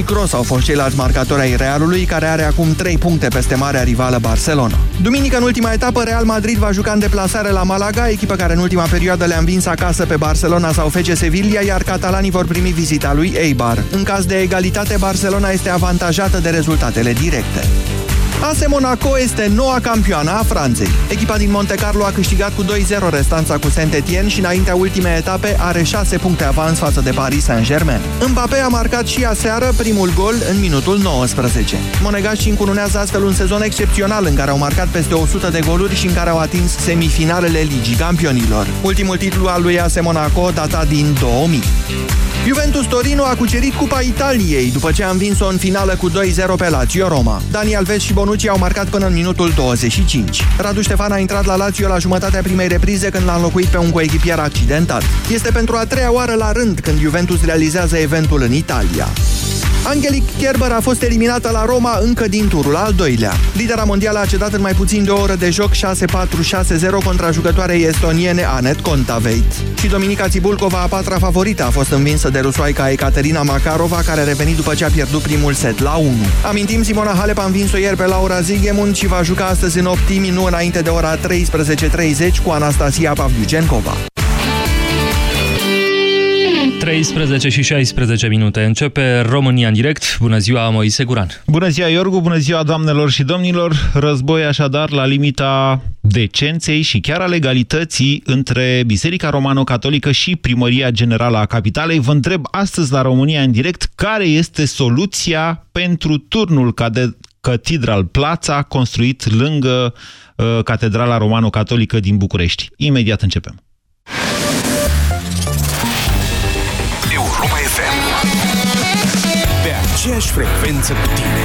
și Kroos au fost ceilalți marcatori ai Realului, care are acum 3 puncte peste marea rivală Barcelona. Duminică, în ultima etapă, Real Madrid va juca în deplasare la Malaga, echipă care în ultima perioadă le-a învins acasă pe Barcelona sau FC Sevilla, iar catalanii vor primi vizita lui Eibar. În caz de egalitate, Barcelona este avantajată de rezultatele directe. AS Monaco este noua campioană a Franței. Echipa din Monte Carlo a câștigat cu 2-0 restanța cu Saint-Etienne și înaintea ultimei etape are 6 puncte avans față de Paris Saint-Germain. Mbappé a marcat și aseară primul gol în minutul 19. Monegașii încununează astfel un sezon excepțional în care au marcat peste 100 de goluri și în care au atins semifinalele Ligii Campionilor. Ultimul titlu al lui AS Monaco data din 2000. Juventus Torino a cucerit Cupa Italiei după ce a învins-o în finală cu 2-0 pe Lazio Roma. Dani Alves și Bonucci au marcat până în minutul 25. Radu Ștefan a intrat la Lazio la jumătatea primei reprize când l-a înlocuit pe un coechipier accidentat. Este pentru a treia oară la rând când Juventus realizează eventul în Italia. Angelic Kerber a fost eliminată la Roma încă din turul al doilea. Lidera mondială a cedat în mai puțin de o oră de joc 6-4-6-0 contra jucătoarei estoniene Anet Kontaveit. Și Dominica Țibulcova, a patra favorită, a fost învinsă de rusoaica Ecaterina Makarova, care a revenit după ce a pierdut primul set la 1. Amintim, Simona Halep a învins-o ieri pe Laura Zigemund și va juca astăzi în optimi, nu înainte de ora 13.30 cu Anastasia Pavliucencova. 13 și 16 minute. Începe România în direct. Bună ziua, Moise Guran. Bună ziua, Iorgu. Bună ziua, doamnelor și domnilor. Război așadar la limita decenței și chiar a legalității între Biserica Romano-Catolică și Primăria Generală a Capitalei. Vă întreb astăzi la România în direct care este soluția pentru turnul Catedral Plața construit lângă uh, Catedrala Romano-Catolică din București. Imediat începem. Aceeași frecvență cu tine.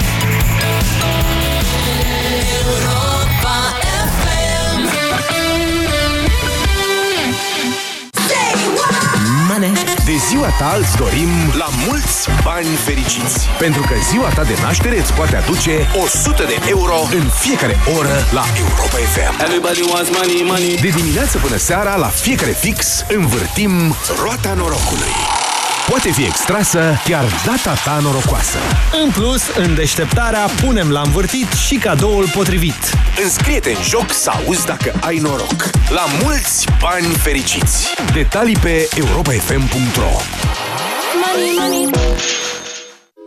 De ziua ta îți dorim la mulți bani fericiți. Pentru că ziua ta de naștere îți poate aduce 100 de euro în fiecare oră la Europa FM. Everybody wants money, money. De dimineață până seara, la fiecare fix, învârtim roata norocului poate fi extrasă chiar data ta norocoasă. În plus, în deșteptarea punem la învârtit și cadoul potrivit. Înscrie-te în joc să auzi dacă ai noroc. La mulți bani fericiți! Detalii pe europafm.ro Money, money.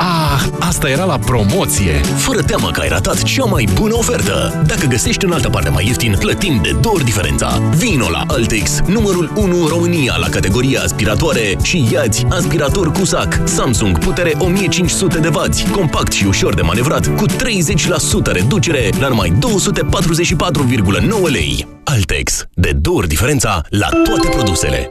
Ah, asta era la promoție! Fără teamă că ai ratat cea mai bună ofertă! Dacă găsești în altă parte mai ieftin, plătim de două ori diferența. Vino la Altex, numărul 1 în România la categoria aspiratoare și iați aspirator cu sac Samsung, putere 1500 de W, compact și ușor de manevrat, cu 30% reducere la numai 244,9 lei. Altex, de două ori diferența la toate produsele.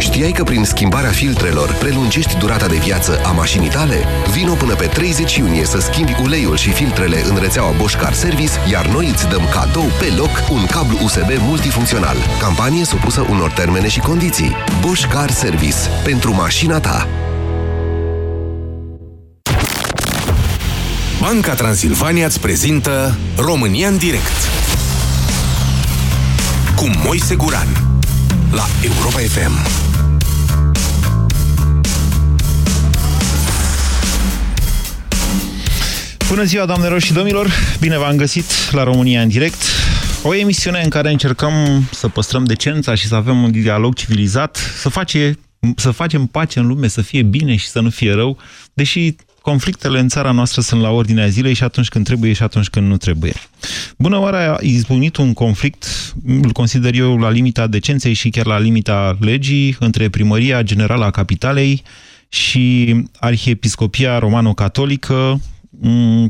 Știai că prin schimbarea filtrelor prelungești durata de viață a mașinii tale? Vino până pe 30 iunie să schimbi uleiul și filtrele în rețeaua Bosch Car Service, iar noi îți dăm cadou pe loc un cablu USB multifuncțional. Campanie supusă unor termene și condiții. Bosch Car Service. Pentru mașina ta. Banca Transilvania îți prezintă România în direct cu Moise Guran la Europa FM. Bună ziua, doamnelor și domnilor! Bine v-am găsit la România în direct. O emisiune în care încercăm să păstrăm decența și să avem un dialog civilizat, să, face, să facem pace în lume, să fie bine și să nu fie rău, deși conflictele în țara noastră sunt la ordinea zilei și atunci când trebuie și atunci când nu trebuie. Bună oară a izbunit un conflict, îl consider eu la limita decenței și chiar la limita legii, între Primăria Generală a Capitalei și Arhiepiscopia Romano-Catolică, Mm,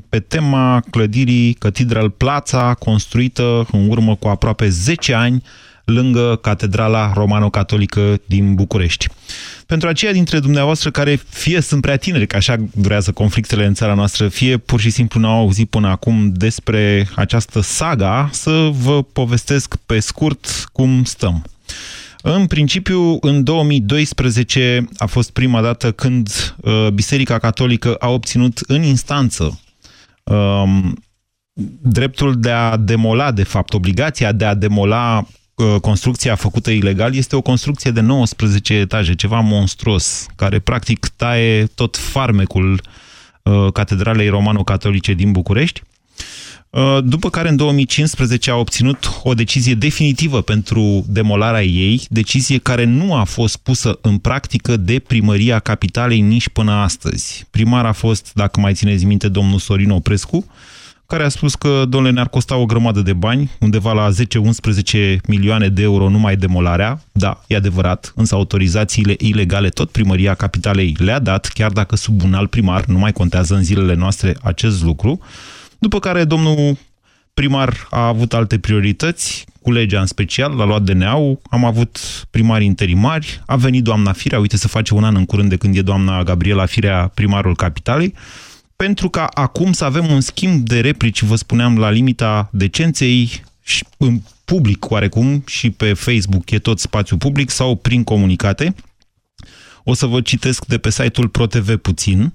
pe tema clădirii Catedral Plața, construită în urmă cu aproape 10 ani, lângă Catedrala Romano-Catolică din București. Pentru aceia dintre dumneavoastră care fie sunt prea tineri, că așa durează conflictele în țara noastră, fie pur și simplu n-au auzit până acum despre această saga, să vă povestesc pe scurt cum stăm. În principiu, în 2012 a fost prima dată când uh, Biserica Catolică a obținut în instanță um, dreptul de a demola, de fapt, obligația de a demola uh, construcția făcută ilegal. Este o construcție de 19 etaje, ceva monstruos, care practic taie tot farmecul uh, Catedralei Romano-Catolice din București. Uh, după care în 2015 a obținut o decizie definitivă pentru demolarea ei, decizie care nu a fost pusă în practică de primăria capitalei nici până astăzi. Primar a fost, dacă mai țineți minte, domnul Sorin Oprescu, care a spus că, domnule, ne-ar costa o grămadă de bani, undeva la 10-11 milioane de euro numai demolarea. Da, e adevărat, însă autorizațiile ilegale tot primăria capitalei le-a dat, chiar dacă sub un alt primar nu mai contează în zilele noastre acest lucru. După care domnul primar a avut alte priorități, cu legea în special, l-a luat DNA-ul, am avut primari interimari, a venit doamna Firea, uite să face un an în curând de când e doamna Gabriela Firea primarul capitalei, pentru ca acum să avem un schimb de replici, vă spuneam, la limita decenței și în public oarecum și pe Facebook e tot spațiu public sau prin comunicate. O să vă citesc de pe site-ul ProTV puțin.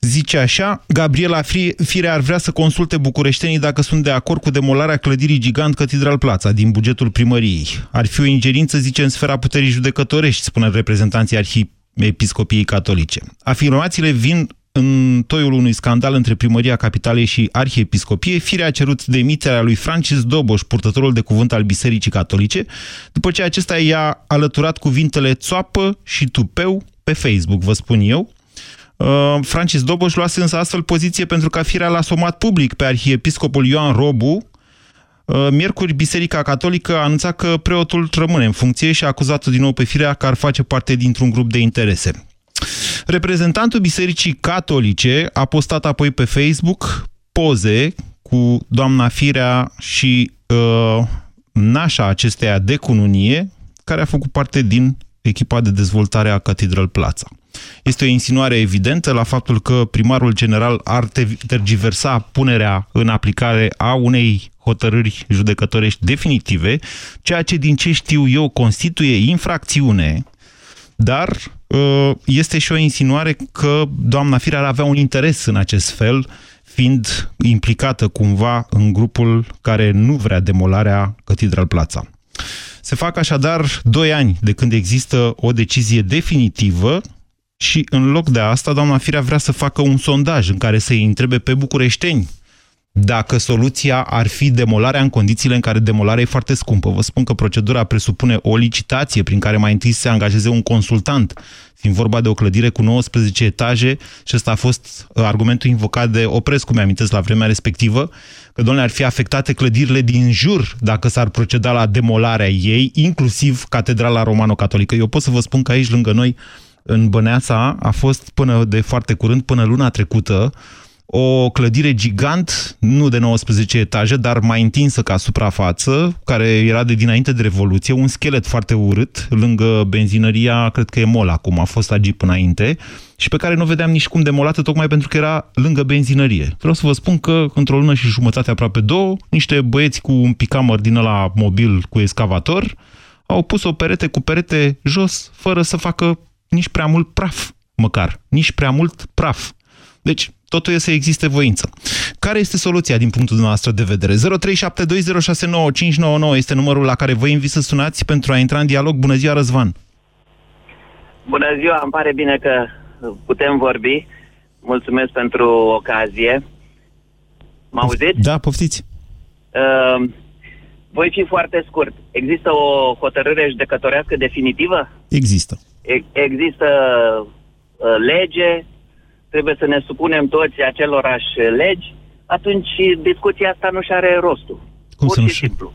Zice așa, Gabriela Fire ar vrea să consulte bucureștenii dacă sunt de acord cu demolarea clădirii gigant Catedral Plața din bugetul primăriei. Ar fi o ingerință, zice, în sfera puterii judecătorești, spune reprezentanții Arhiepiscopiei Catolice. Afirmațiile vin în toiul unui scandal între primăria capitalei și arhiepiscopie, Firea a cerut demiterea lui Francis Doboș, purtătorul de cuvânt al Bisericii Catolice, după ce acesta i-a alăturat cuvintele țoapă și tupeu pe Facebook, vă spun eu, Uh, Francis Doboș luase însă astfel poziție pentru ca firea l-a somat public pe arhiepiscopul Ioan Robu. Uh, miercuri, Biserica Catolică a anunțat că preotul rămâne în funcție și a acuzat din nou pe firea că ar face parte dintr-un grup de interese. Reprezentantul Bisericii Catolice a postat apoi pe Facebook poze cu doamna Firea și uh, nașa acesteia de cununie, care a făcut parte din echipa de dezvoltare a Catedral Plața. Este o insinuare evidentă la faptul că primarul general ar tergiversa punerea în aplicare a unei hotărâri judecătorești definitive, ceea ce din ce știu eu constituie infracțiune, dar ă, este și o insinuare că doamna Firea ar avea un interes în acest fel, fiind implicată cumva în grupul care nu vrea demolarea Catedral Plața. Se fac așadar doi ani de când există o decizie definitivă și în loc de asta, doamna Firea vrea să facă un sondaj în care să-i întrebe pe bucureșteni dacă soluția ar fi demolarea în condițiile în care demolarea e foarte scumpă. Vă spun că procedura presupune o licitație prin care mai întâi se angajeze un consultant, fiind vorba de o clădire cu 19 etaje și ăsta a fost argumentul invocat de Oprescu, mi-amintesc la vremea respectivă, că, domnule, ar fi afectate clădirile din jur dacă s-ar proceda la demolarea ei, inclusiv Catedrala Romano-Catolică. Eu pot să vă spun că aici, lângă noi, în Băneața a fost până de foarte curând, până luna trecută, o clădire gigant, nu de 19 etaje, dar mai întinsă ca suprafață, care era de dinainte de Revoluție, un schelet foarte urât, lângă benzinăria, cred că e Mol acum, a fost agip înainte, și pe care nu vedeam nici cum demolată, tocmai pentru că era lângă benzinărie. Vreau să vă spun că, într-o lună și jumătate, aproape două, niște băieți cu un picamăr din la mobil cu escavator au pus o perete cu perete jos, fără să facă nici prea mult praf, măcar. Nici prea mult praf. Deci, totul e să existe voință. Care este soluția din punctul nostru de vedere? 0372069599 este numărul la care vă invit să sunați pentru a intra în dialog. Bună ziua, Răzvan! Bună ziua, îmi pare bine că putem vorbi. Mulțumesc pentru ocazie. Mă auziți? Da, poftiți. Uh, voi fi foarte scurt. Există o hotărâre judecătorească definitivă? Există există uh, lege, trebuie să ne supunem toți acelorași legi, atunci discuția asta nu și are rostul. Cum Pur și simplu.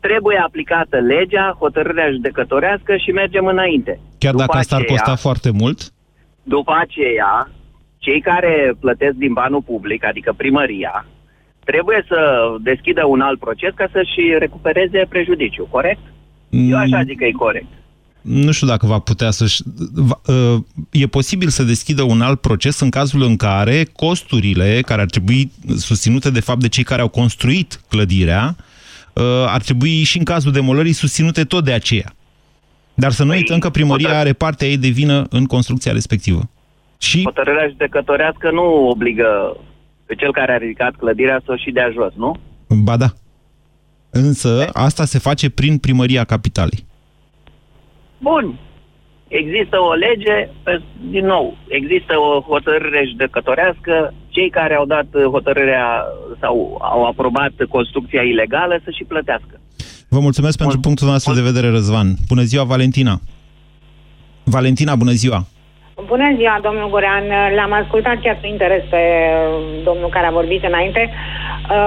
Trebuie aplicată legea, hotărârea judecătorească și mergem înainte. Chiar după dacă asta aceea, ar costa foarte mult? După aceea, cei care plătesc din banul public, adică primăria, trebuie să deschidă un alt proces ca să-și recupereze prejudiciu, corect? Eu așa zic că e corect. Nu știu dacă va putea să-și... Uh, e posibil să deschidă un alt proces în cazul în care costurile, care ar trebui susținute de fapt de cei care au construit clădirea, uh, ar trebui și în cazul demolării susținute tot de aceea. Dar să nu păi, uităm că primăria are partea ei de vină în construcția respectivă. Și... Hotărârea judecătorească nu obligă pe cel care a ridicat clădirea să o și dea jos, nu? Ba da. Însă asta se face prin primăria capitalei. Bun. Există o lege, din nou, există o hotărâre judecătorească, cei care au dat hotărârea sau au aprobat construcția ilegală să și plătească. Vă mulțumesc Mul pentru punctul nostru de vedere, Răzvan. Bună ziua, Valentina! Valentina, bună ziua! Bună ziua, domnul Gorean. L-am ascultat chiar cu interes pe domnul care a vorbit înainte. Uh,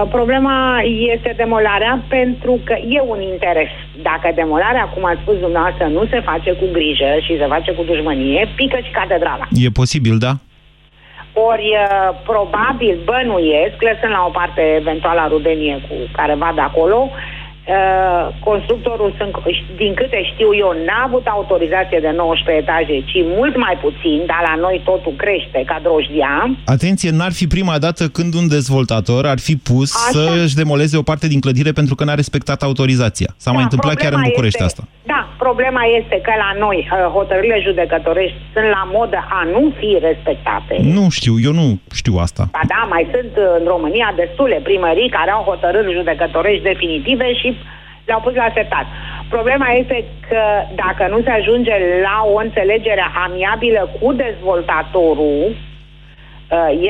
problema este demolarea pentru că e un interes. Dacă demolarea, cum a spus dumneavoastră, nu se face cu grijă și se face cu dușmănie, pică și catedrala. E posibil, da? Ori, uh, probabil, bănuiesc, lăsând la o parte eventuala rudenie cu careva de acolo, uh, Uh, constructorul, sunt, din câte știu eu, n-a avut autorizație de 19 etaje, ci mult mai puțin, dar la noi totul crește ca drojdia. Atenție, n-ar fi prima dată când un dezvoltator ar fi pus Așa. să-și demoleze o parte din clădire pentru că n-a respectat autorizația. S-a da, mai întâmplat chiar în București este, asta. Da, problema este că la noi uh, hotărârile judecătorești sunt la modă a nu fi respectate. Nu știu, eu nu știu asta. Ba da, mai sunt în România destule primării care au hotărâri judecătorești definitive și le-au pus la setat. Problema este că dacă nu se ajunge la o înțelegere amiabilă cu dezvoltatorul, uh,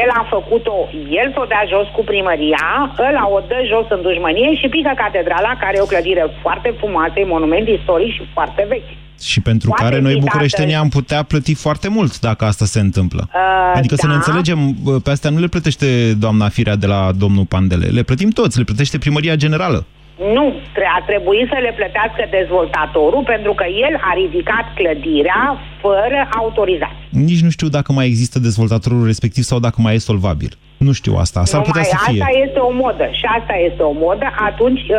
el a făcut-o, el s-o dea jos cu primăria, ăla o dă jos în dușmănie și pică catedrala, care e o clădire foarte frumoasă, e monument istoric și foarte vechi. Și pentru Poate care noi bucureștenii am putea plăti foarte mult dacă asta se întâmplă. Uh, adică da. să ne da. înțelegem, pe astea nu le plătește doamna Firea de la domnul Pandele, le plătim toți, le plătește primăria generală. Nu, a trebuit să le plătească dezvoltatorul pentru că el a ridicat clădirea fără autorizație. Nici nu știu dacă mai există dezvoltatorul respectiv sau dacă mai e solvabil. Nu știu asta, s-ar putea să fie. Asta este o modă și asta este o modă. Atunci, uh,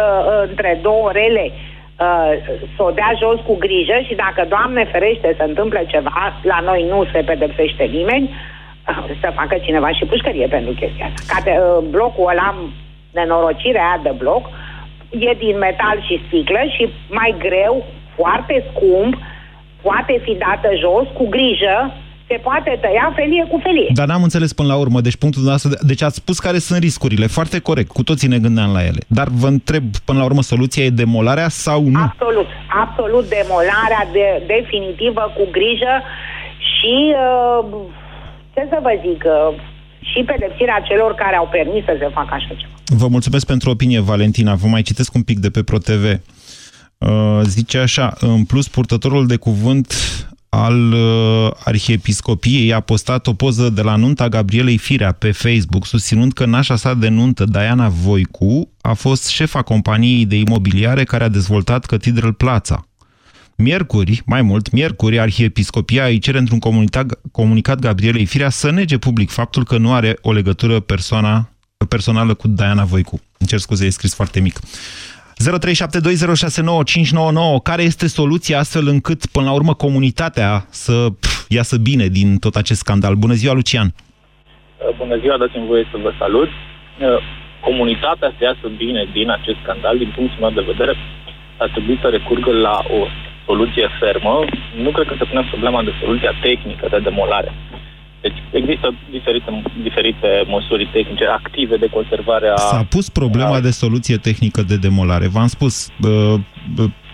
între două rele, uh, să o dea jos cu grijă și dacă, Doamne ferește, se întâmplă ceva, la noi nu se pedepsește nimeni, uh, să facă cineva și pușcărie pentru chestia asta. Ca de, blocul ăla, nenorocirea aia de bloc, e din metal și sticlă și mai greu, foarte scump, poate fi dată jos cu grijă, se poate tăia felie cu felie. Dar n-am înțeles până la urmă, deci punctul nostru, deci ați spus care sunt riscurile, foarte corect, cu toții ne gândeam la ele. Dar vă întreb, până la urmă, soluția e demolarea sau nu? Absolut, absolut demolarea de, definitivă cu grijă și, uh, ce să vă zic, uh, și pedepsirea celor care au permis să se facă așa ceva. Vă mulțumesc pentru opinie, Valentina. Vă mai citesc un pic de pe ProTV. Uh, zice așa, în plus, purtătorul de cuvânt al uh, Arhiepiscopiei a postat o poză de la nunta Gabrielei Firea pe Facebook, susținând că nașa sa de nuntă, Diana Voicu, a fost șefa companiei de imobiliare care a dezvoltat Cathedral Plața. Miercuri, mai mult, miercuri, Arhiepiscopia îi cere într-un comunicat, comunicat Gabrielei Firea să nege public faptul că nu are o legătură persoana, personală cu Diana Voicu. Îmi cer scuze, e scris foarte mic. 0372069599. Care este soluția astfel încât, până la urmă, comunitatea să pf, iasă bine din tot acest scandal? Bună ziua, Lucian! Bună ziua, dați-mi voie să vă salut. Comunitatea să iasă bine din acest scandal, din punctul meu de vedere, ar trebui să recurgă la o soluție fermă, nu cred că se pune problema de soluția tehnică de demolare. Deci există diferite, diferite măsuri tehnice active de conservare a... S-a pus problema a... de soluție tehnică de demolare. V-am spus, uh,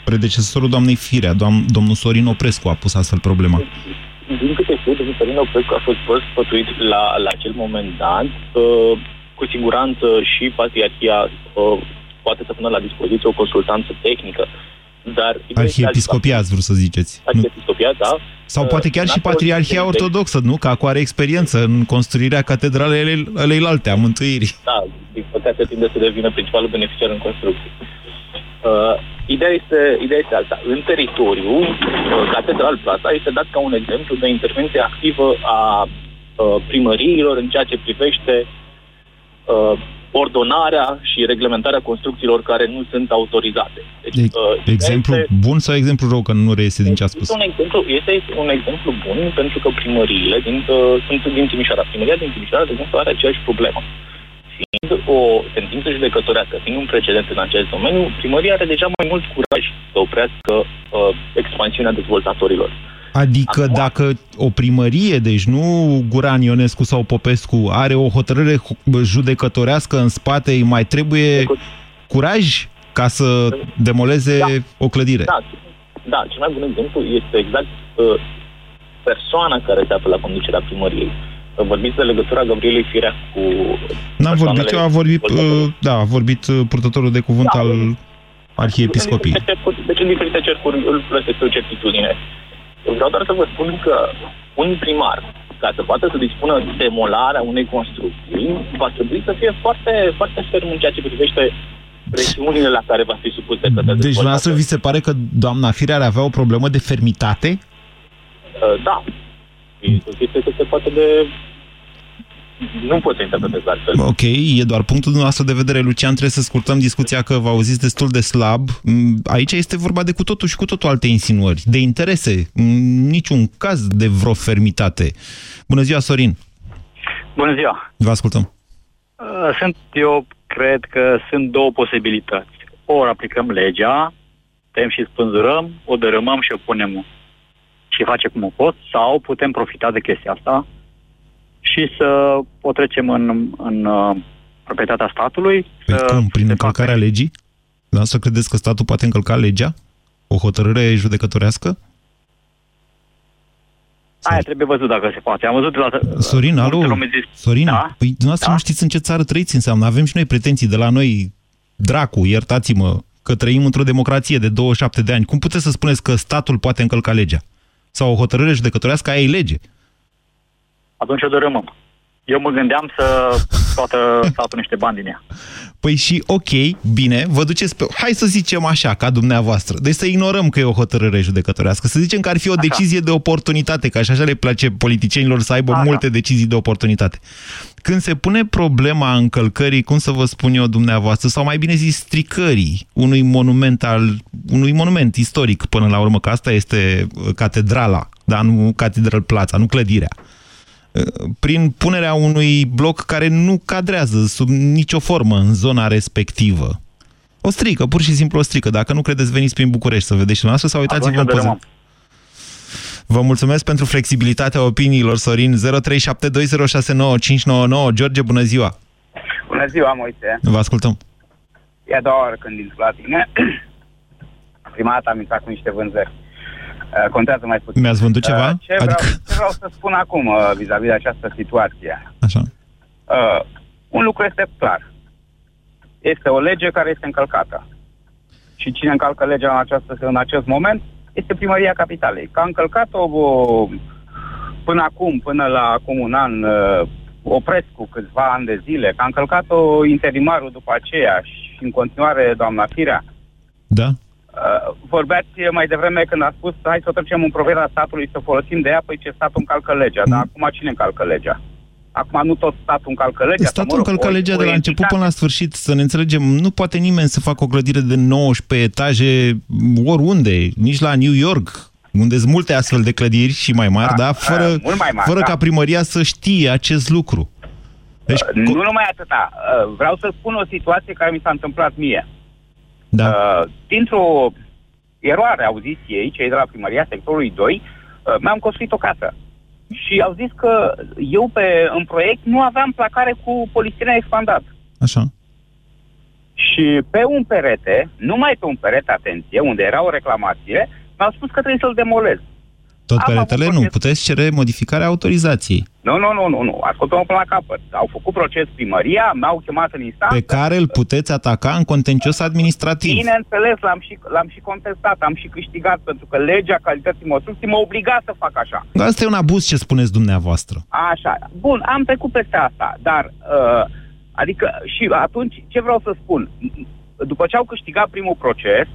predecesorul doamnei Firea, doam, domnul Sorin Oprescu a pus astfel problema. Din câte știu, domnul Sorin Oprescu a fost sfătuit la, la acel moment dat. Uh, cu siguranță și patriarhia uh, poate să pună la dispoziție o consultanță tehnică dar Arhiepiscopia ați vrut să ziceți. Arhiepiscopia, da. Sau uh, poate chiar și Patriarhia Ortodoxă, nu? Că acum are experiență în construirea catedralei aleilalte, a mântuirii. Da, din păcate tinde să devină principalul beneficiar în construcție. Uh, ideea, este, ideea este alta. În teritoriu, uh, Catedral Plaza este dat ca un exemplu de intervenție activă a uh, primăriilor în ceea ce privește uh, ordonarea și reglementarea construcțiilor care nu sunt autorizate. Deci, de, uh, exemplu este, bun sau exemplu rău, că nu reiese din ce a spus? Este un exemplu, este un exemplu bun pentru că primăriile din, uh, sunt din Timișoara. Primăria din Timișoara, de exemplu, are aceeași problemă. Fiind o sentință judecătorească, fiind un precedent în acest domeniu, primăria are deja mai mult curaj să oprească uh, expansiunea dezvoltatorilor. Adică Acum, dacă o primărie, deci nu Guran Ionescu sau Popescu, are o hotărâre judecătorească în spate, îi mai trebuie curaj ca să demoleze da. o clădire. Da, da, cel mai bun exemplu este exact uh, persoana care se află la conducerea primăriei. Vorbiți de legătura Gabrielei Firea cu... N-am vorbit, eu a vorbit, uh, da, a vorbit uh, purtătorul de cuvânt da, al arhiepiscopiei. Deci în diferite cercuri îl plăsesc o certitudine. Vreau doar să vă spun că un primar, ca să poată să dispună demolarea unei construcții, va trebui să fie foarte, foarte ferm în ceea ce privește presiunile la care va fi supus de către Deci, dumneavoastră, vi se pare că doamna Firea ar avea o problemă de fermitate? Uh, da. Este că se poate de nu pot să interpretez altfel. Ok, e doar punctul dumneavoastră de vedere, Lucian, trebuie să scurtăm discuția că vă auziți destul de slab. Mm, aici este vorba de cu totul și cu totul alte insinuări, de interese, în niciun caz de vreo fermitate. Bună ziua, Sorin! Bună ziua! Vă ascultăm. Uh, sunt, eu cred că sunt două posibilități. Ori aplicăm legea, tem și spânzurăm, o dărâmăm și o punem și face cum o pot, sau putem profita de chestia asta și să o trecem în, în uh, proprietatea statului. Păi să cum? Prin încălcarea facă... legii? Da, să credeți că statul poate încălca legea? O hotărâre judecătorească? Aia trebuie văzut dacă se poate. Am văzut la... Sorin, alo? Sorin, da? păi dumneavoastră da? nu știți în ce țară trăiți înseamnă. Avem și noi pretenții de la noi, dracu, iertați-mă, că trăim într-o democrație de 27 de ani. Cum puteți să spuneți că statul poate încălca legea? Sau o hotărâre judecătorească, aia e lege atunci o dărâmăm. Eu mă gândeam să toată statul niște bani din ea. Păi și ok, bine, vă duceți pe... Hai să zicem așa, ca dumneavoastră. Deci să ignorăm că e o hotărâre judecătorească. Să zicem că ar fi o așa. decizie de oportunitate, că așa, așa le place politicienilor să aibă așa. multe decizii de oportunitate. Când se pune problema încălcării, cum să vă spun eu dumneavoastră, sau mai bine zis stricării unui monument al unui monument istoric până la urmă, că asta este catedrala, dar nu catedral plața, nu clădirea prin punerea unui bloc care nu cadrează sub nicio formă în zona respectivă. O strică, pur și simplu o strică. Dacă nu credeți, veniți prin București să vedeți și noastră sau uitați-vă în poză. Vă mulțumesc pentru flexibilitatea opiniilor, Sorin. 0372069599. George, bună ziua! Bună ziua, Moise! Vă ascultăm. E a doua oară când intru la tine. Prima dată am intrat cu niște vânzări. Uh, contează mai puțin. Mi-ați vândut ceva? Uh, ce, vreau, adică... ce vreau să spun acum uh, vis-a-vis -vis de această situație? Așa. Uh, un lucru este clar. Este o lege care este încălcată. Și cine încalcă legea în, această, în acest moment este primăria capitalei. Că a încălcat-o o, până acum, până la acum un an, uh, opresc cu câțiva ani de zile, că a încălcat-o interimarul după aceea și în continuare doamna Firea. Da. Uh, vorbeați mai devreme când a spus hai să trecem în proprietatea statului să folosim de ea, păi ce statul încalcă legea. Mm. Dar acum cine încalcă legea? Acum nu tot statul încalcă legea. Statul încalcă legea de la început până la sfârșit, să ne înțelegem. Nu poate nimeni să facă o clădire de 19 etaje oriunde, nici la New York, unde sunt multe astfel de clădiri și mai mari, da, da fără, uh, mai mari, fără da. ca primăria să știe acest lucru. Deci, uh, nu numai atâta. Uh, vreau să spun o situație care mi s-a întâmplat mie. Da. Uh, dintr-o eroare auziției, cei de la primăria sectorului 2, uh, mi-am construit o casă. Și au zis că eu pe, în proiect nu aveam placare cu polistiren expandat. Așa. Și pe un perete, numai pe un perete, atenție, unde era o reclamație, mi-au spus că trebuie să-l demolez. Tot peretele nu, puteți cere modificarea autorizației. Nu, nu, nu, nu, nu. ascultă-mă până la capăt. Au făcut proces primăria, m-au chemat în instanță. Pe care îl puteți ataca în contencios administrativ. Bineînțeles, l-am și, l-am și contestat, am și câștigat, pentru că legea calității construcții mă obliga să fac așa. Asta e un abuz ce spuneți dumneavoastră. Așa. Bun, am trecut peste asta, dar, uh, adică, și atunci, ce vreau să spun? După ce au câștigat primul proces,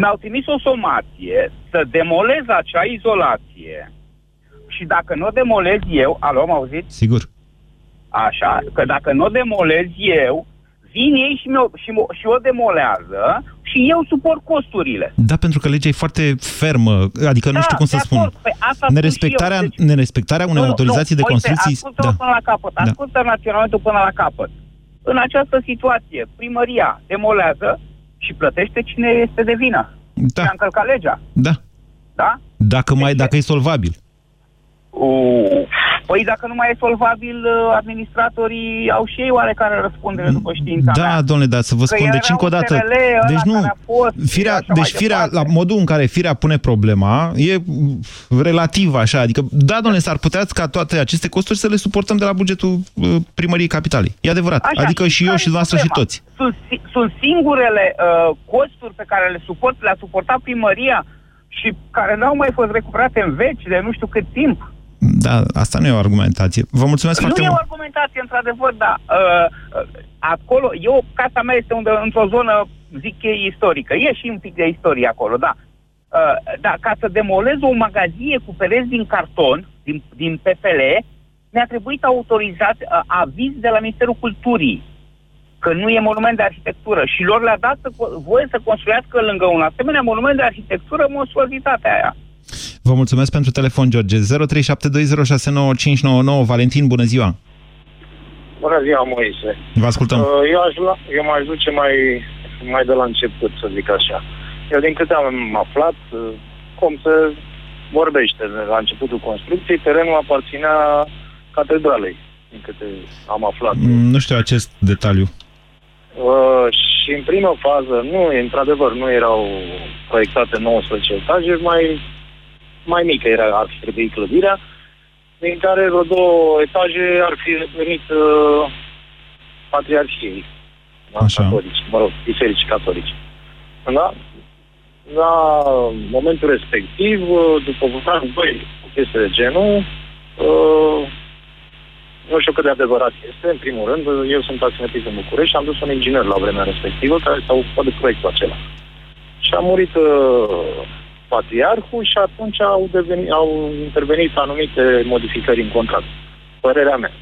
mi-au trimis o somație să demolez acea izolație și dacă nu o demolez eu, alo, am auzit? Sigur. Așa, că dacă nu o demolez eu, vin ei și, mi-o, și, și o demolează și eu suport costurile. Da, pentru că legea e foarte fermă, adică da, nu știu cum să spun. Păi nerespectarea, eu, deci... nerespectarea unei nu, autorizații nu, de construcții... Ascultă da. până la capăt, da. ascultă raționamentul până la capăt. În această situație, primăria demolează și plătește cine este de vină. Da. Și a încălcat legea. Da. Da? Dacă, mai, dacă e solvabil. Uh, păi dacă nu mai e solvabil, uh, administratorii au și ei oarecare răspundere după știința Da, mea. domnule, dar să vă Că spun, deci încă o dată... Deci nu, firea, deci firea, la modul în care firea pune problema, e relativ așa, adică, da, domnule, s-ar putea ca toate aceste costuri să le suportăm de la bugetul uh, primăriei capitalei. E adevărat. Așa, adică și eu și dumneavoastră și toți. Sunt, sunt singurele uh, costuri pe care le suport, le-a suportat primăria și care n-au mai fost recuperate în veci de nu știu cât timp. Da, asta nu e o argumentație. Vă mulțumesc nu foarte mult. Nu e o argumentație, într-adevăr, dar uh, uh, acolo, eu, casa mea este unde, într-o zonă, zic că e istorică. E și un pic de istorie acolo, da. Uh, da, ca să demolez o magazie cu pereți din carton, din, din PPL, mi-a trebuit autorizat uh, aviz de la Ministerul Culturii că nu e monument de arhitectură și lor le-a dat să, voie să construiască lângă un asemenea monument de arhitectură monstruozitatea aia. Vă mulțumesc pentru telefon, George. 0372069599. Valentin, bună ziua! Bună ziua, Moise. Vă ascultăm. Uh, eu, aș, eu m-aș duce mai, mai de la început, să zic așa. Eu, din câte am aflat, uh, cum se vorbește la începutul construcției, terenul aparținea catedralei, din câte am aflat. Mm, nu știu acest detaliu. Uh, și în primă fază, nu, într-adevăr, nu erau proiectate 19 etaje, mai mai mică era, ar fi trebuit clădirea, din care vreo două etaje ar fi venit uh, patriarhiei Așa. catolici, mă rog, biserici catolici. Da? La momentul respectiv, uh, după votare, băi, o chestie de genul, uh, nu știu cât de adevărat este, în primul rând, eu sunt taximetrist în București și am dus un inginer la vremea respectivă care s-a ocupat de proiectul acela. Și a murit uh, patriarhul și atunci au, devenit, au intervenit anumite modificări în contract. Părerea mea.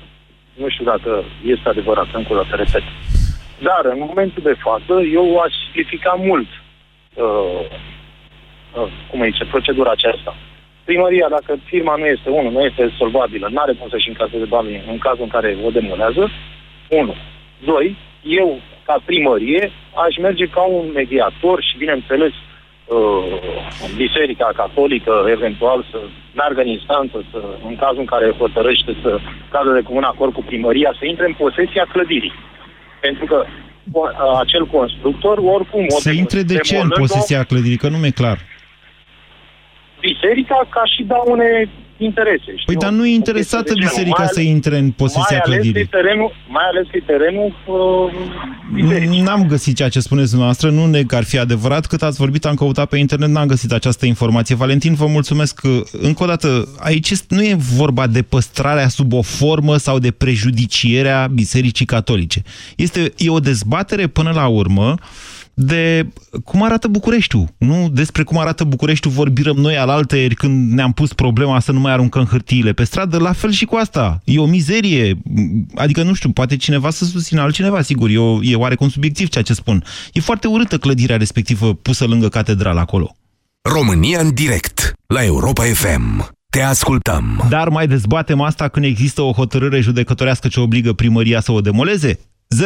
Nu știu dacă este adevărat, încă o dată repet. Dar în momentul de față, eu aș simplifica mult uh, uh, cum zice, procedura aceasta. Primăria, dacă firma nu este, unul, nu este solvabilă, nu are cum să-și încaseze banii în cazul în care o demolează, unu. Doi, eu, ca primărie, aș merge ca un mediator și, bineînțeles, uh, Biserica Catolică eventual să meargă în instanță, să, în cazul în care hotărăște să cadă de comun acord cu primăria, să intre în posesia clădirii. Pentru că uh, acel constructor, oricum... Să intre de ce în posesia clădirii? Că nu mi-e clar. Biserica ca și daune interese. Știu? Păi dar nu e interesată biserica să intre în posesia mai clădirii. Ales terenul, mai ales că terenul uh, N-am găsit ceea ce spuneți dumneavoastră, nu neg că ar fi adevărat. Cât ați vorbit, am căutat pe internet, n-am găsit această informație. Valentin, vă mulțumesc. Încă o dată, aici nu e vorba de păstrarea sub o formă sau de prejudicierea Bisericii Catolice. Este, e o dezbatere până la urmă de cum arată Bucureștiul. Nu despre cum arată Bucureștiul vorbim noi al altăieri când ne-am pus problema să nu mai aruncăm hârtiile pe stradă, la fel și cu asta. E o mizerie. Adică, nu știu, poate cineva să susțină altcineva, sigur, e, o, e oarecum subiectiv ceea ce spun. E foarte urâtă clădirea respectivă pusă lângă catedrală acolo. România în direct, la Europa FM. Te ascultăm. Dar mai dezbatem asta când există o hotărâre judecătorească ce obligă primăria să o demoleze? 0372069599.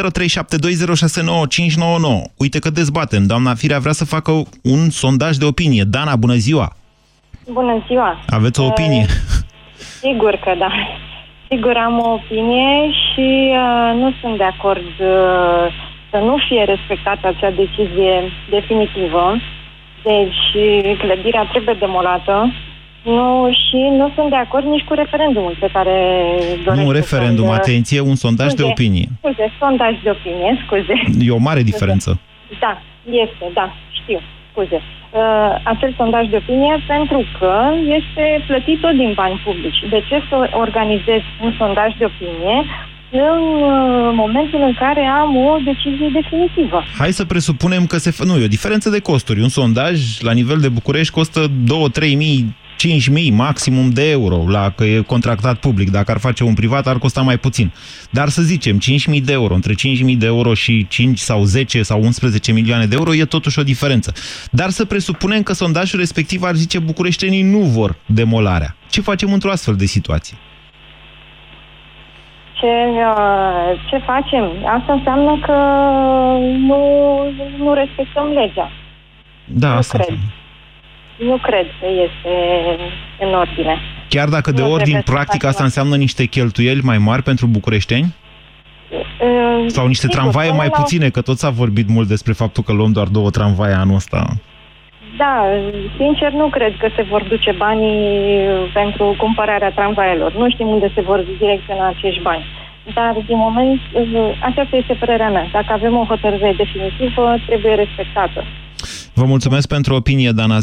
Uite că dezbatem. Doamna Firea vrea să facă un sondaj de opinie. Dana, bună ziua! Bună ziua! Aveți o opinie? Uh, sigur că da. Sigur am o opinie și uh, nu sunt de acord uh, să nu fie respectată acea decizie definitivă. Deci clădirea trebuie demolată nu, și nu sunt de acord nici cu referendumul pe care Nu un referendum, să... atenție, un sondaj scuze, de opinie. Scuze, sondaj de opinie, scuze. E o mare diferență. Da, este, da, știu, scuze. Uh, acel sondaj de opinie pentru că este plătit tot din bani publici. De ce să organizez un sondaj de opinie în uh, momentul în care am o decizie definitivă. Hai să presupunem că se... Nu, e o diferență de costuri. Un sondaj la nivel de București costă 2-3 mii 5.000 maximum de euro, la că e contractat public. Dacă ar face un privat, ar costa mai puțin. Dar să zicem, 5.000 de euro, între 5.000 de euro și 5 sau 10 sau 11 milioane de euro, e totuși o diferență. Dar să presupunem că sondajul respectiv ar zice bucureștenii nu vor demolarea. Ce facem într-o astfel de situație? Ce, uh, ce facem? Asta înseamnă că nu, nu respectăm legea. Da, nu asta cred. înseamnă. Nu cred că este în ordine. Chiar dacă de Nu ordin trebuie să practic facem asta înseamnă niște cheltuieli mai mari pentru bucureșteni? Uh, Sau niște sigur, tramvaie până mai la- puține, că tot s-a vorbit mult despre faptul că luăm doar două tramvaie anul ăsta. Da, sincer nu cred că se vor duce banii pentru cumpărarea tramvaielor. Nu știm unde se vor direcționa acești bani. Dar, din moment, uh, aceasta este părerea mea. Dacă avem o hotărâre definitivă, trebuie respectată. Vă mulțumesc pentru opinie, Dana. 0372069599.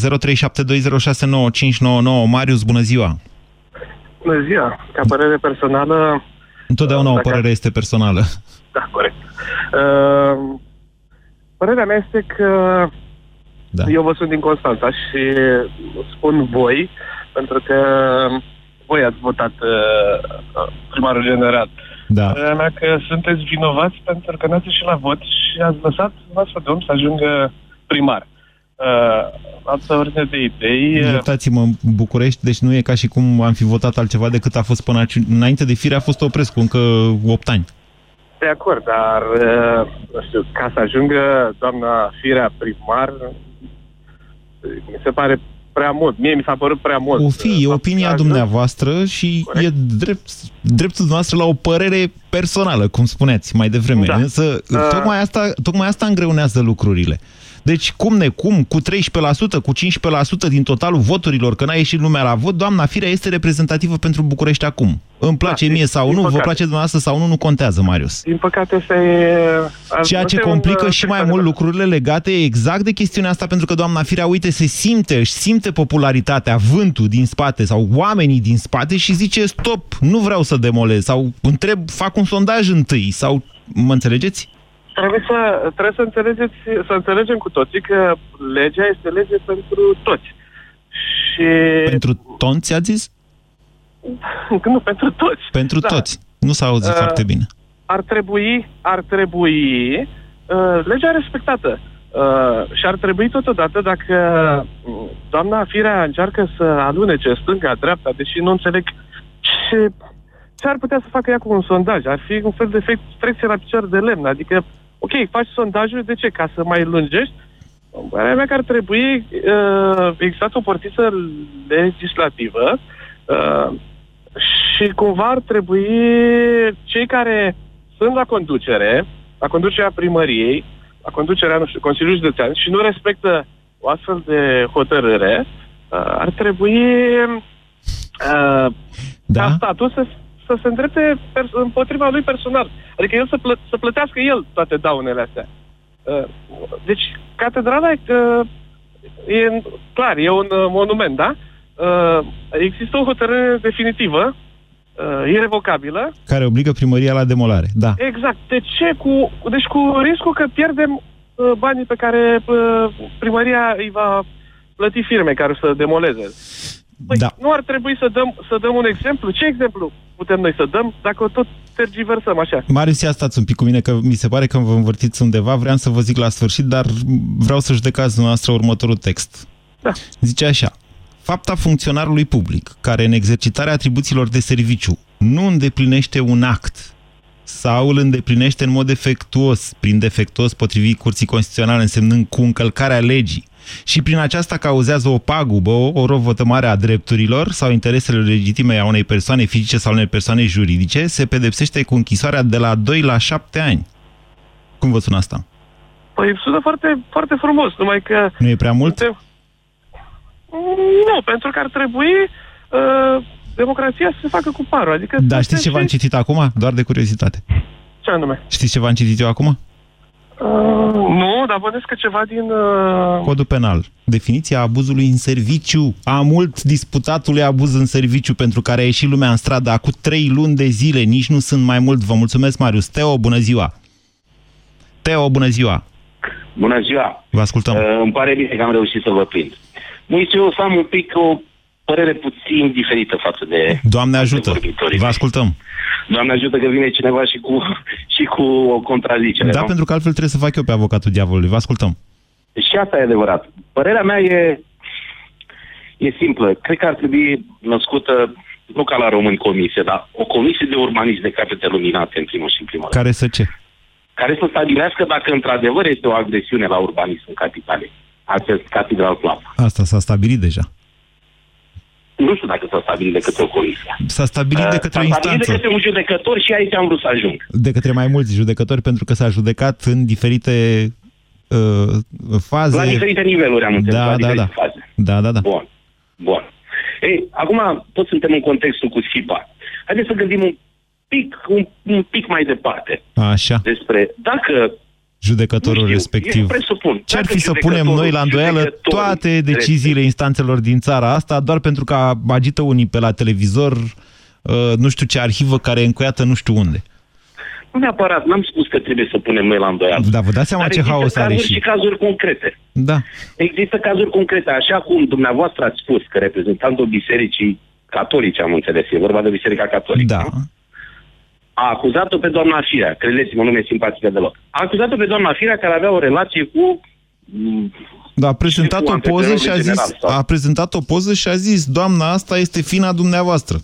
Marius, bună ziua! Bună ziua! Ca părere personală, Întotdeauna o Dacă- părere este personală. da, corect. Uh, părerea mea este că Da. eu vă sunt din Constanța și spun voi, pentru că voi ați votat uh, primarul general. Da. Părerea mea că sunteți vinovați pentru că n-ați ieșit la vot și ați lăsat voastră de om să ajungă primar. Uh, altă ordine de idei. uh, Iertați-mă, în București, deci nu e ca și cum am fi votat altceva decât a fost până aici. Înainte de fire a fost Oprescu, încă 8 ani. De acord, dar, uh, nu știu, ca să ajungă doamna Firea primar, mi se pare prea mult. Mie mi s-a părut prea mult. O fi, e opinia dumneavoastră și e drept, dreptul dumneavoastră la o părere personală, cum spuneați mai devreme. Da. Însă, Uh. tocmai, asta, tocmai asta îngreunează lucrurile. Deci, cum necum, cu 13%, cu 15% din totalul voturilor, că n-a ieșit lumea la vot, doamna Firea este reprezentativă pentru București acum. Îmi place Da, mie din- sau din nu, vă păcate. place dumneavoastră sau nu, nu contează, Marius. Din păcate, ăsta e... Ceea ce ăsta e un, complică uh, și mai text mult lucrurile legate exact de chestiunea asta, pentru că doamna Firea, uite, se simte, își simte popularitatea, vântul din spate sau oamenii din spate și zice stop, nu vreau să demolez sau întreb, fac un sondaj întâi sau mă înțelegeți? Trebuie să, trebuie să înțelegeți, să înțelegem cu toții că legea este lege pentru toți. Și... Pentru tonți, a zis? Nu, pentru toți. Pentru Da. toți. Nu s-a auzit Uh, foarte bine. ar trebui, ar trebui uh, legea respectată. Uh, și ar trebui totodată dacă uh, doamna Firea încearcă să alunece stânga-dreapta, deși nu înțeleg ce, ce ar putea să facă ea cu un sondaj. Ar fi un fel de efect trecție la picior de lemn. Adică, ok, faci sondajul, de ce? Ca să mai lungești? Părerea mea că ar trebui uh, exact o portiță legislativă uh, și cumva ar trebui cei care sunt la conducere, la conducerea primăriei, la conducerea, nu știu, Consiliului Județean și nu respectă o astfel de hotărâre, uh, ar trebui uh, da? ca statul să, să se îndrepte pers- împotriva lui personal. Adică el să, plă- să plătească el toate daunele astea. Uh, deci, catedrala uh, e clar, e un uh, monument, da? Uh, există o hotărâre definitivă, uh, irrevocabilă. Care obligă primăria la demolare, da. Exact. De ce? Cu, deci cu riscul că pierdem uh, banii pe care uh, primăria îi va plăti firme care să demoleze. Păi, Da. nu ar trebui să dăm, să dăm un exemplu? Ce exemplu putem noi să dăm dacă o tot tergiversăm așa? Marius, ia stați un pic cu mine, că mi se pare că vă învârtiți undeva. Vreau să vă zic la sfârșit, dar vreau să judecați dumneavoastră următorul text. Da. Zice așa. Fapta funcționarului public, care în exercitarea atribuțiilor de serviciu nu îndeplinește un act sau îl îndeplinește în mod defectuos, prin defectuos potrivit Curții Constituționale, însemnând cu încălcarea legii, și prin aceasta cauzează o pagubă, o, o rovătămare a drepturilor sau interesele legitime a unei persoane fizice sau unei persoane juridice, se pedepsește cu închisoarea de la 2 la 7 ani. Cum vă sună asta? Păi sună foarte, foarte frumos, numai că... Nu e prea mult? Suntem... Nu, pentru că ar trebui uh, democrația să se facă cu parul. Adică Da, să știți ce și- v-am citit acum? Doar de curiozitate. Ce anume? Știți ce v-am citit eu acum? Uh, nu, dar bănesc că ceva din... Uh... Codul penal. Definiția abuzului în serviciu. A mult disputatului abuz în serviciu pentru care a ieșit lumea în stradă acum trei luni de zile. Nici nu sunt mai mult. Vă mulțumesc, Marius. Teo, bună ziua! Teo, bună ziua! Bună ziua! Vă ascultăm. Uh, îmi pare bine că am reușit să vă prind. Moise, eu o să am un pic o părere puțin diferită față de... Doamne ajută, vă ascultăm. Doamne ajută că vine cineva și cu, și cu o contrazicere. Da, nu? pentru că altfel trebuie să fac eu pe avocatul diavolului. Vă ascultăm. Și asta e adevărat. Părerea mea e, e simplă. Cred că ar trebui născută, nu ca la români comisie, dar o comisie de urbanism de capete luminate, în primul și în primul rând. Care să ce? Care să stabilească dacă într-adevăr este o agresiune la urbanism în capitale. Acest Catedral Plaza. Asta s-a stabilit deja. Nu știu dacă s-a stabilit de către o comisie. S-a stabilit de către o S-a stabilit instanță. de către un judecător și aici am vrut să ajung. De către mai mulți judecători, pentru că s-a judecat în diferite uh, faze. La diferite niveluri am înțeles, Da, la da, diferite da. faze. Da, da, da. Bun, bun. Ei, acum tot suntem în contextul cu SIPA. Haideți să gândim un pic, un, un pic mai departe Așa. despre dacă Judecătorul Nu știu, respectiv. eu presupun, Ce ar dacă fi să punem judecătorul- noi la îndoială judecătorul toate deciziile instanțelor din țara asta, doar pentru că agită unii pe la televizor uh, nu știu ce arhivă care e încuiată nu știu unde. Nu neapărat, n-am spus că trebuie să punem noi la îndoială. Da, vă dați seama Dar ce există haos are cazuri și... și cazuri concrete. Da. Există cazuri concrete, așa cum dumneavoastră ați spus că reprezentantul bisericii catolice, am înțeles, e vorba de biserica catolică. Da. A acuzat-o pe doamna Firea, credeți-mă, nu mi-e simpatică deloc. A acuzat-o pe doamna Firea care avea o relație cu mm, Da, a prezentat Șeful o poză și a antreprenorului zis, general, sau- a prezentat o poză și a zis, doamna, asta este fina dumneavoastră.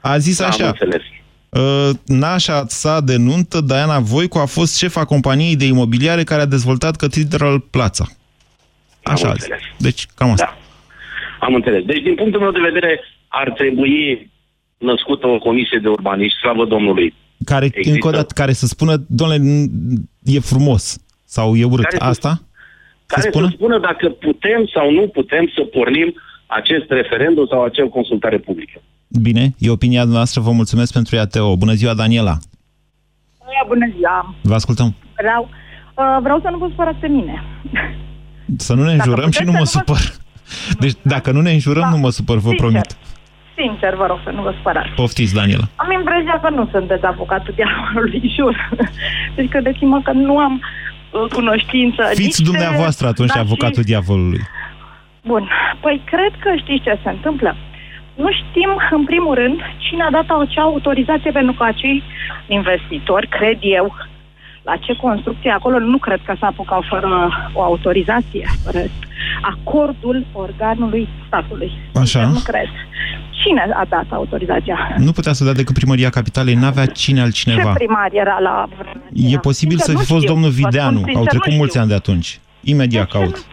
A zis Da, am așa. înțeles. Uh, nașa sa de nuntă, Diana Voicu, a fost șefa companiei de imobiliare care a dezvoltat Cathedral Plața. Așa a zis. înțeles. Deci, cam asta. Da. Am înțeles. Deci, din punctul meu de vedere, ar trebui născută o comisie de urbanism, slavă Domnului. Care, Există. încă o dată, care să spună, domnule, n- e frumos sau e urât. Care să- asta? Care să spună? spună dacă putem sau nu putem să pornim acest referendum sau acel consultare publică. Bine, e opinia noastră, vă mulțumesc pentru ea, Teo. Bună ziua, Daniela. Bună ziua! Vă ascultăm. Vreau, uh, vreau să nu vă supărați pe mine. Să nu ne Dacă înjurăm și puteți nu mă să nu vă- supăr. Deci, dacă nu ne înjurăm, nu mă supăr, vă Sincer. promit. Sincer, vă rog să nu vă supărați. Poftiți, Daniela. Am impresia că nu sunteți avocatul diavolului, jur. Deci credeți-mă că nu am uh, cunoștință. nici Fiți de- dumneavoastră atunci dar și- avocatul diavolului. Bun. Păi cred că știți ce se întâmplă. Nu știm, în primul rând, cine a dat acea autorizație, pentru că acei investitori, cred eu, la ce construcție acolo, nu cred că s-a apucat fără o autorizație, fără acordul organului statului. Așa. Nu cred. Cine a dat autorizația? Nu putea să dea decât primăria capitalei, n-avea cine altcineva. Ce primar era la E posibil Sincer, să fi nu fost știu. domnul Vă spun Videanu. sincer, Au nu trecut știu. mulți ani de atunci. Imediat caut.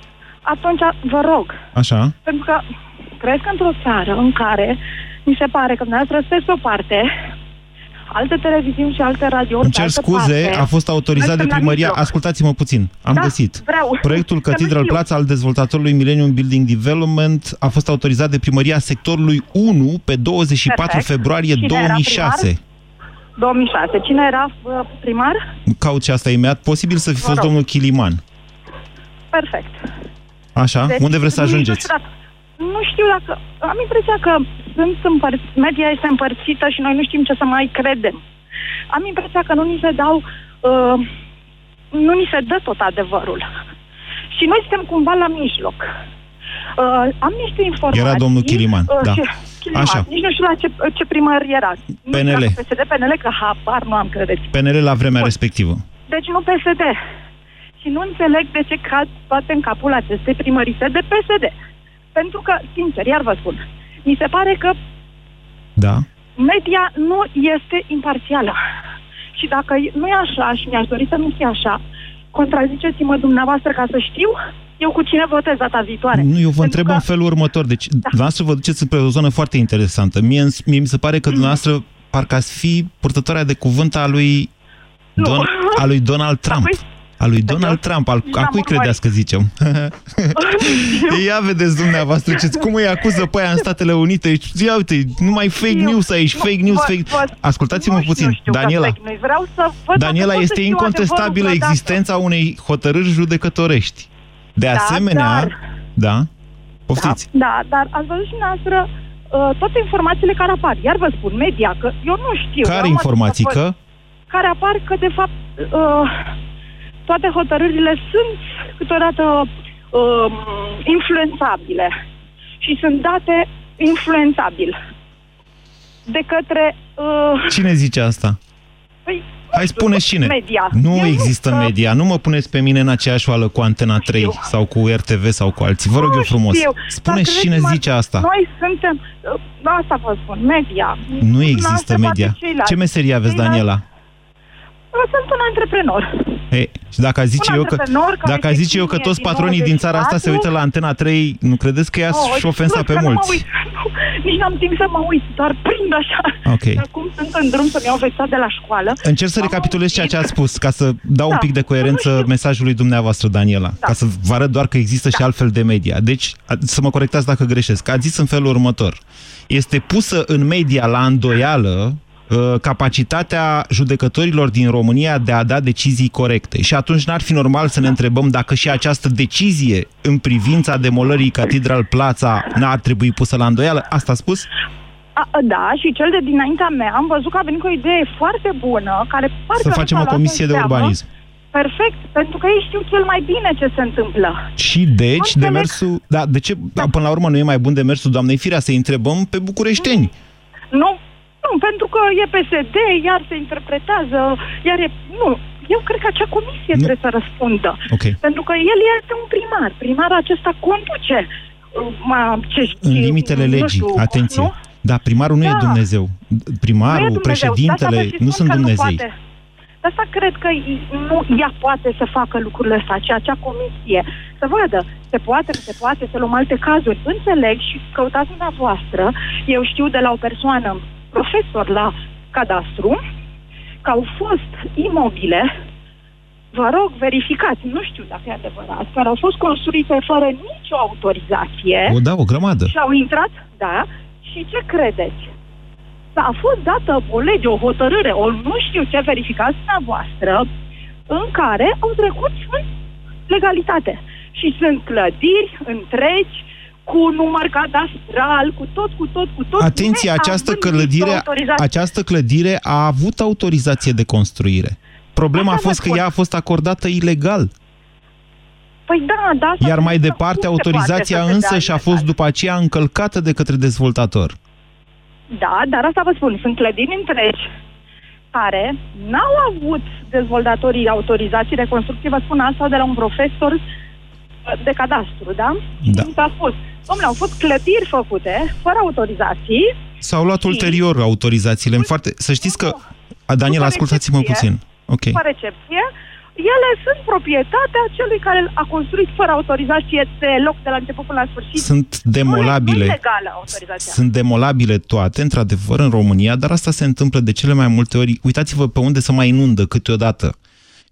Atunci, vă rog, Așa? Pentru că cred că într-o țară în care mi se pare că dumneavoastră sunteți pe o parte, alte televiziuni și alte radiouri Îmi pe cer altă scuze, parte, a fost autorizat noi de suntem la primăria... mijloc. Ascultați-mă puțin, am Da, găsit. vreau. Proiectul Că nu Cathedral știu. Plaza al dezvoltatorului Millennium Building Development a fost autorizat de primăria sectorului 1 pe 24 Perfect. februarie Cine era 2006. 2006. Cine era uh, primar? Caut și asta imediat. Posibil să fi Vă fost rog. domnul Chiliman. Perfect. Așa? Deci, Unde vreți să nu știu ajungeți? dacă- Nu știu dacă... Am impresia că sunt împăr- media este împărțită și noi nu știm ce să mai credem. Am impresia că nu ni se dau... Uh, nu ni se dă tot adevărul. Și noi suntem cumva la mijloc. Uh, am niște informații... Era domnul Chiliman, da. ce- Chiliman. Așa. Nici nu știu la ce, ce primar era. Nu știu PNL. dacă PSD, PNL, că habar nu am credeți. PNL la vremea respectivă. Deci nu PSD. Și nu înțeleg de ce cad toate în capul acestei primărise de PSD. Pentru că, sincer, iar vă spun, mi se pare că Da. media nu este imparțială. Și dacă nu e așa și mi-aș dori să nu fie așa, contraziceți-mă dumneavoastră ca să știu eu cu cine votez data viitoare. Nu, eu vă Pentru întreb că- în felul următor. Deci, da. dumneavoastră vă duceți pe o zonă foarte interesantă. Mie, mie mi se pare că dumneavoastră parcă ați fi purtătoarea de cuvânt a lui, Don, a lui Donald Trump. A lui Donald Trump, al, a cui credeți că zicem? Ia vedeți dumneavoastră ce, cum îi acuză pe aia în Statele Unite. Ia uite, numai fake news aici, fake news, Vă- fake... vă- Ascultați-mă nu știu, puțin, știu că Daniela. fake news. Vreau să văd dacă Daniela, pot să este știu incontestabilă adevărul vreodată. existența unei hotărâri judecătorești. De Da, asemenea, dar- da, poftiți. Da, dar ați văzut și noastră uh, toate informațiile care apar. Iar vă spun, media, că eu nu știu. Care Eu am informații? atât de- Că? Care apar că, de fapt, uh, toate hotărârile sunt câteodată uh, influențabile. și sunt date influențabil de către... Uh, Cine zice asta? Păi, Hai spune cine. Media. Nu Eu există nu, media. Nu mă puneți pe mine în aceeași oală cu Antena 3 sau cu RTV sau cu alții. Vă rog Nu eu frumos. știu, Spune dar cine credeți-mă, zice asta. Noi suntem... uh, Asta vă spun, media. Nu există Noastră media. poate ceilalți. Ce meserie aveți, Ceilalți- Daniela? Eu Sunt un antreprenor. Ei, și dacă a zice Un eu că, antreprenor care dacă a zice eu că deține toți din patronii din țara asta se 94, uită la Antena 3, nu credeți că ea Oh, și ofensa scuze pe că nu mă mulți? uit. Nu, nici n-am timp să mă uit, doar prind așa. Ok. Acum sunt în drum să-mi iau vexat de la școală. Încerc să recapitulez ceea ce ați spus, ca să dau un Da. pic de coerență mesajului dumneavoastră, Daniela, Da. ca să vă arăt doar că există și altfel de media. Deci, a- să mă corectați dacă greșesc. Ați zis în felul următor. Este pusă în media la îndoială uh, capacitatea judecătorilor din România de a da decizii corecte. Și atunci n-ar fi normal să ne întrebăm dacă și această decizie în privința demolării Catedral Plața n-ar trebui pusă la îndoială? Asta a spus? A, da, și cel de dinaintea mea am văzut că a venit cu o idee foarte bună, care parcă Să nu facem s-a o luat comisie în de seamă. urbanism. Perfect, pentru că ei știu cel mai bine ce se întâmplă. Și deci înțeleg. demersul... Da, de ce, da. până la urmă, nu e mai bun demersul doamnei Firea să întrebăm pe bucureșteni? Nu, nu, pentru că e PSD, iar se interpretează, iar e... Nu, eu cred că acea comisie Nu. trebuie să răspundă. Ok. Pentru că el este un primar. Primarul acesta conduce uh, ma, ce știu, În limitele nu legii, știu, atenție. Nu? Da, primarul nu Da. e Dumnezeu. Primarul, Nu e Dumnezeu. De președintele, asta vă și nu spun sunt că nu Dumnezei. poate. De asta cred că nu ea poate să facă lucrurile astea, ci acea comisie. Să vadă, se poate, nu se poate, să luăm alte cazuri. Înțeleg și căutați dumneavoastră. Eu știu de la o persoană, profesor la cadastru, că au fost imobile, vă rog, verificați, nu știu dacă e adevărat, care au fost construite fără nicio autorizație. O, da, o grămadă. Și au intrat, da, și ce credeți? A fost dată o lege, o hotărâre, o nu știu ce verificați dumneavoastră, în care au trecut în legalitate. Și sunt clădiri întregi, cu număr cadastral, cu tot, cu tot, cu tot. Atenție, această neavând nicio clădire, autorizație. această clădire a avut autorizație de construire. Problema a Asta vă fost că spun. ea a fost acordată ilegal. Păi da, da. asta Iar mai nu se departe, poate autorizația să se însă dea și-a fost după aceea încălcată de către dezvoltator. Da, dar asta vă spun, sunt clădiri întregi care n-au avut dezvoltatorii autorizații de construcție, vă spun asta de la un profesor uh, de cadastru, da? Da. Mi s-a spus, domnule, au fost clădiri făcute fără autorizații, S-au luat ulterior autorizațiile. În foarte... Să știți că... A, Daniel, După ascultați-mă recepție. puțin. Ok. după recepție, ele sunt proprietatea celui care a construit fără autorizație deloc de la început până la sfârșit. Sunt Nu demolabile. e legală autorizația. Sunt demolabile toate, într-adevăr, în România, dar asta se întâmplă de cele mai multe ori. Uitați-vă pe unde se mai inundă câteodată.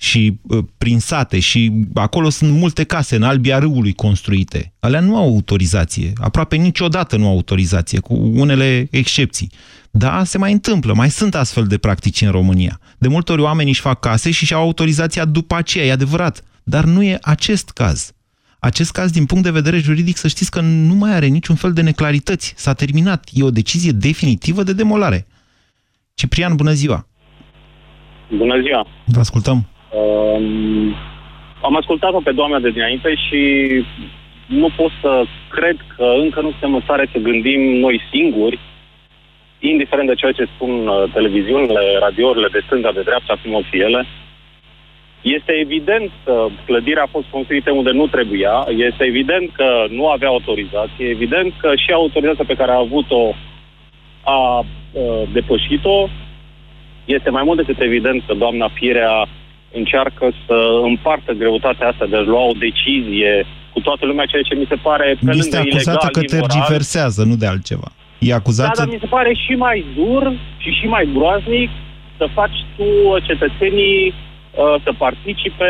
Și uh, prin sate și acolo sunt multe case în albia râului construite. Alea nu au autorizație. Aproape niciodată nu au autorizație, cu unele excepții. Da, se mai întâmplă. Mai sunt astfel de practici în România. De multe ori oamenii își fac case și și-au autorizația după aceea, e adevărat. Dar nu e acest caz. Acest caz, din punct de vedere juridic, să știți că nu mai are niciun fel de neclarități. S-a terminat. E o decizie definitivă de demolare. Ciprian, bună ziua! Bună ziua! Vă ascultăm. Um, am ascultat-o pe doamna de dinainte și nu pot să cred că încă nu suntem în stare să gândim noi singuri, indiferent de ceea ce spun uh, televiziunile, radiourile de stânga, de dreapta, cum o fi ele. Este evident că clădirea a fost construită unde nu trebuia, este evident că nu avea autorizație, evident că și autorizația pe care a avut-o a uh, depășit-o, este mai mult decât evident că doamna Firea încearcă să împartă greutatea asta de a lua o decizie cu toată lumea, ceea ce mi se pare pe Este lângă acuzată ilegal, că imoral. tergiversează, nu de altceva. E Da, acuzată... dar mi se pare și mai dur și și mai groaznic să faci tu cetățenii uh, să participe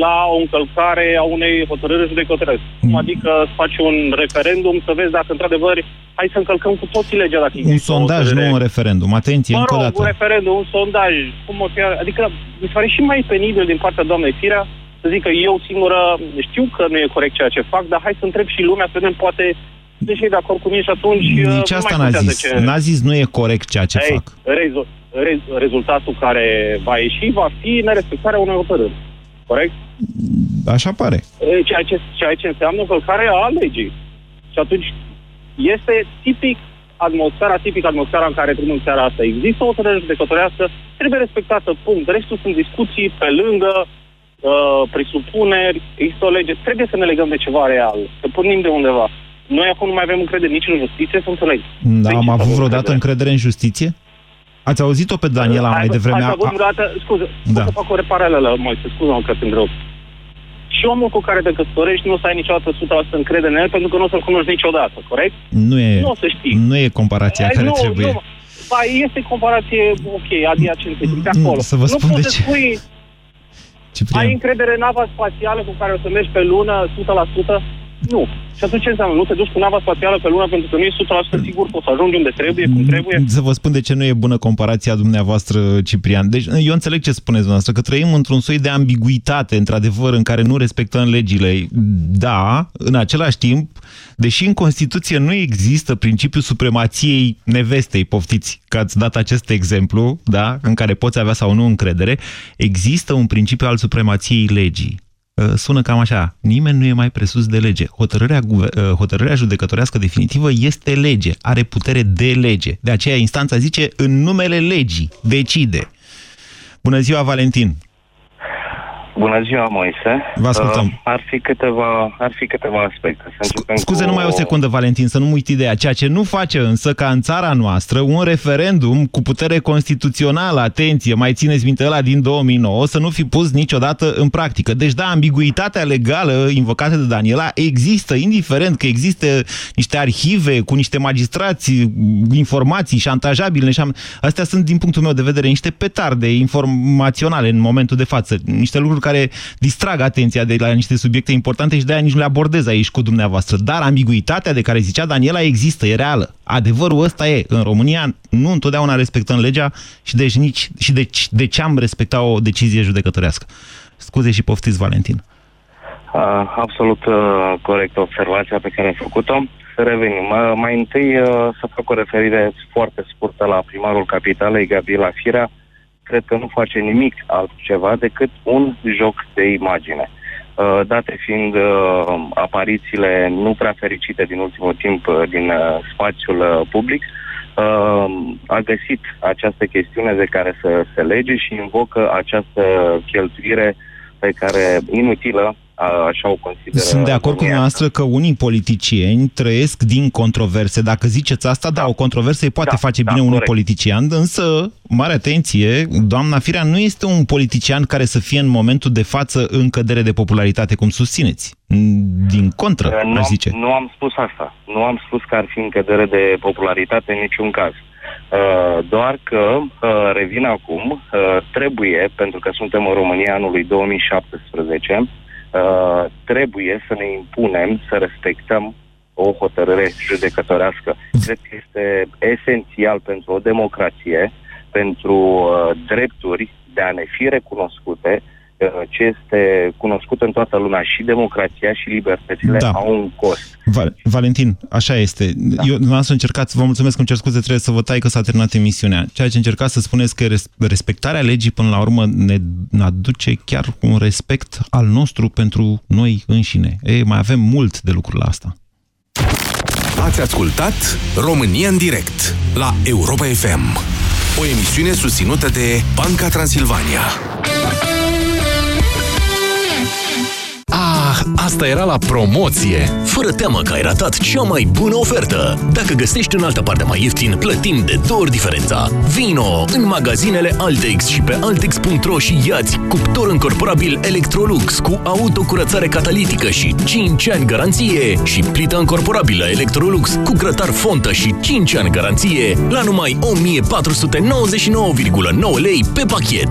la o încălcare a unei hotărâri judecătorești. Cum adică să faci un referendum să vezi dacă într-adevăr hai să încălcăm cu toții legea dacă Un există o sondaj, hotărâre. nu un referendum. Atenție, Mă încă o rog, dată. un referendum, un sondaj, cum o fi, adică mi se pare și mai penibil din partea doamnei Firea să zic că eu singură știu că nu e corect ceea ce fac, dar hai să întreb și lumea, să vedem, poate deși e de acord cu mine și atunci uh, Nici nu asta mai n-a contează zis. Ce... N-a zis nu e corect ceea ce Ei, fac. rezu- re- rezultatul care va ieși va fi nerespectarea unei hotărâri. Corect? Așa pare. E, Ceea ce, ceea ce înseamnă încălcarea a legii. Și atunci, Este tipic atmosfera, tipic atmosfera în care trăim în seara asta. Există o hotărâre judecătorească, trebuie respectată, punct. Restul sunt discuții pe lângă, uh, presupuneri, există o lege. Trebuie să ne legăm de ceva real, să pornim de undeva. Noi acum nu mai avem încredere nici în justiție, să înțeleg. Da, am avut vreodată încredere în justiție? Ați auzit-o pe Daniela mai devreme? Ați avut vreodată, scuze, da. să fac o paralelă, Moise, scuze-mă că sunt greu. Și omul cu care te căsătorești nu o să ai niciodată 100% încredere în el pentru că nu o să-l cunoști niciodată, corect? Nu e, nu o să știi. Nu e comparația Ai, care nu, trebuie. Nu, ba, este comparație, ok, adiacentă, de acolo. Să vă nu spun poți de să ce. spui, Ciprian. ai încredere în nava spațială cu care o să mergi pe lună 100%? Nu. Și atunci ce înseamnă? Nu te duci cu nava spațială pe lună pentru că nu e 100% sigur, poți să ajungi unde trebuie, cum trebuie? Să vă spun de ce nu e bună comparația dumneavoastră, Ciprian. Deci, eu înțeleg ce spuneți dumneavoastră, că trăim într-un soi de ambiguitate, într-adevăr, în care nu respectăm legile. Da, în același timp, deși în Constituție nu există principiul supremației nevestei, poftiți că ați dat acest exemplu, da, în care poți avea sau nu încredere, există un principiu al supremației legii. Uh, sună cam așa, nimeni nu e mai presus de lege. Hotărârea, uh, hotărârea judecătorească definitivă este lege, are putere de lege. De aceea instanța zice în numele legii, decide. Bună ziua, Valentin! Bună ziua, Moise. Vă ascultăm. Uh, ar, fi câteva, ar fi câteva aspecte. Să Sc scuze cu... numai o secundă, Valentin, să nu uit ideea. Ceea ce nu face însă ca în țara noastră un referendum cu putere constituțională, atenție, mai țineți minte ăla din 2009, să nu fi pus niciodată în practică. Deci da, ambiguitatea legală invocată de Daniela există, indiferent că există niște arhive cu niște magistrați, informații șantajabile. Astea sunt, din punctul meu de vedere, niște petarde informaționale în momentul de față. Niște lucruri care distrag atenția de la niște subiecte importante și de-aia nici nu le abordez aici cu dumneavoastră. Dar ambiguitatea de care zicea Daniela există, e reală. Adevărul ăsta e. În România nu întotdeauna respectăm legea și deci nici și deci de ce am respectat o decizie judecătorească. Scuze și poftiți, Valentin. Uh, absolut uh, corect observația pe care ai făcut-o. Să revenim. Uh, mai întâi uh, să fac o referire foarte scurtă la primarul capitalei, Gabriela Firea, cred că nu face nimic altceva decât un joc de imagine. Uh, date fiind uh, aparițiile nu prea fericite din ultimul timp uh, din uh, spațiul uh, public, uh, a găsit această chestiune de care să se lege și invocă această cheltuire pe care inutilă așa o consideră. Sunt de acord cu dumneavoastră că unii politicieni trăiesc din controverse. Dacă ziceți asta, da, da o controversă îi poate da, face bine da, unui corect. politician, însă, mare atenție, doamna Firea nu este un politician care să fie în momentul de față în cădere de popularitate, cum susțineți. Din contră, uh, nu aș zice. Nu am spus asta. Nu am spus că ar fi în cădere de popularitate în niciun caz. Uh, doar că, uh, revin acum, uh, trebuie, pentru că suntem în România anului 2017, Uh, trebuie să ne impunem să respectăm o hotărâre judecătorească. Cred că este esențial pentru o democrație, pentru uh, drepturi de a ne fi recunoscute, uh, ce este cunoscut în toată lumea și democrația și libertățile da. au un cost. Val Valentin, așa este. Da. Eu, dumneavoastră încercați, vă mulțumesc că îmi cer scuze, trebuie să vă tai că s-a terminat emisiunea. Ceea ce încercați să spuneți că respectarea legii până la urmă ne aduce chiar un respect al nostru pentru noi înșine. Ei, mai avem mult de lucru la asta. Ați ascultat România în direct la Europa FM, o emisiune susținută de Banca Transilvania. Asta era la promoție! Fără teamă că ai ratat cea mai bună ofertă! Dacă găsești în altă parte mai ieftin, plătim de două ori diferența. Vino în magazinele Altex și pe altex.ro și iați cuptor încorporabil Electrolux cu autocurățare catalitică și 5 ani garanție și plită încorporabilă Electrolux cu grătar fontă și 5 ani garanție la numai 1499,9 lei pe pachet.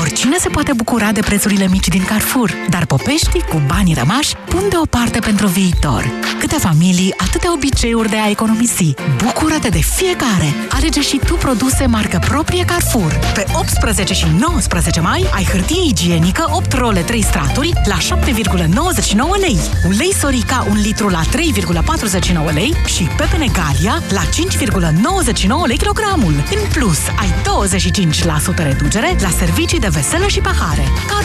Oricine se poate bucura de prețurile mici din Carrefour, dar popeștii cu banii rămași pun deoparte pentru viitor. Câte familii, atâtea obiceiuri de a economisi. Bucură-te de fiecare! Alege și tu produse marcă proprie Carrefour. Pe 18 și 19 mai ai hârtie igienică 8 role 3 straturi la 7,99 lei. Ulei Sorica 1 litru la 3,49 lei și pepene Galia la 5,99 lei kilogramul. În plus, ai 25% reducere la servicii de veselă și pahare.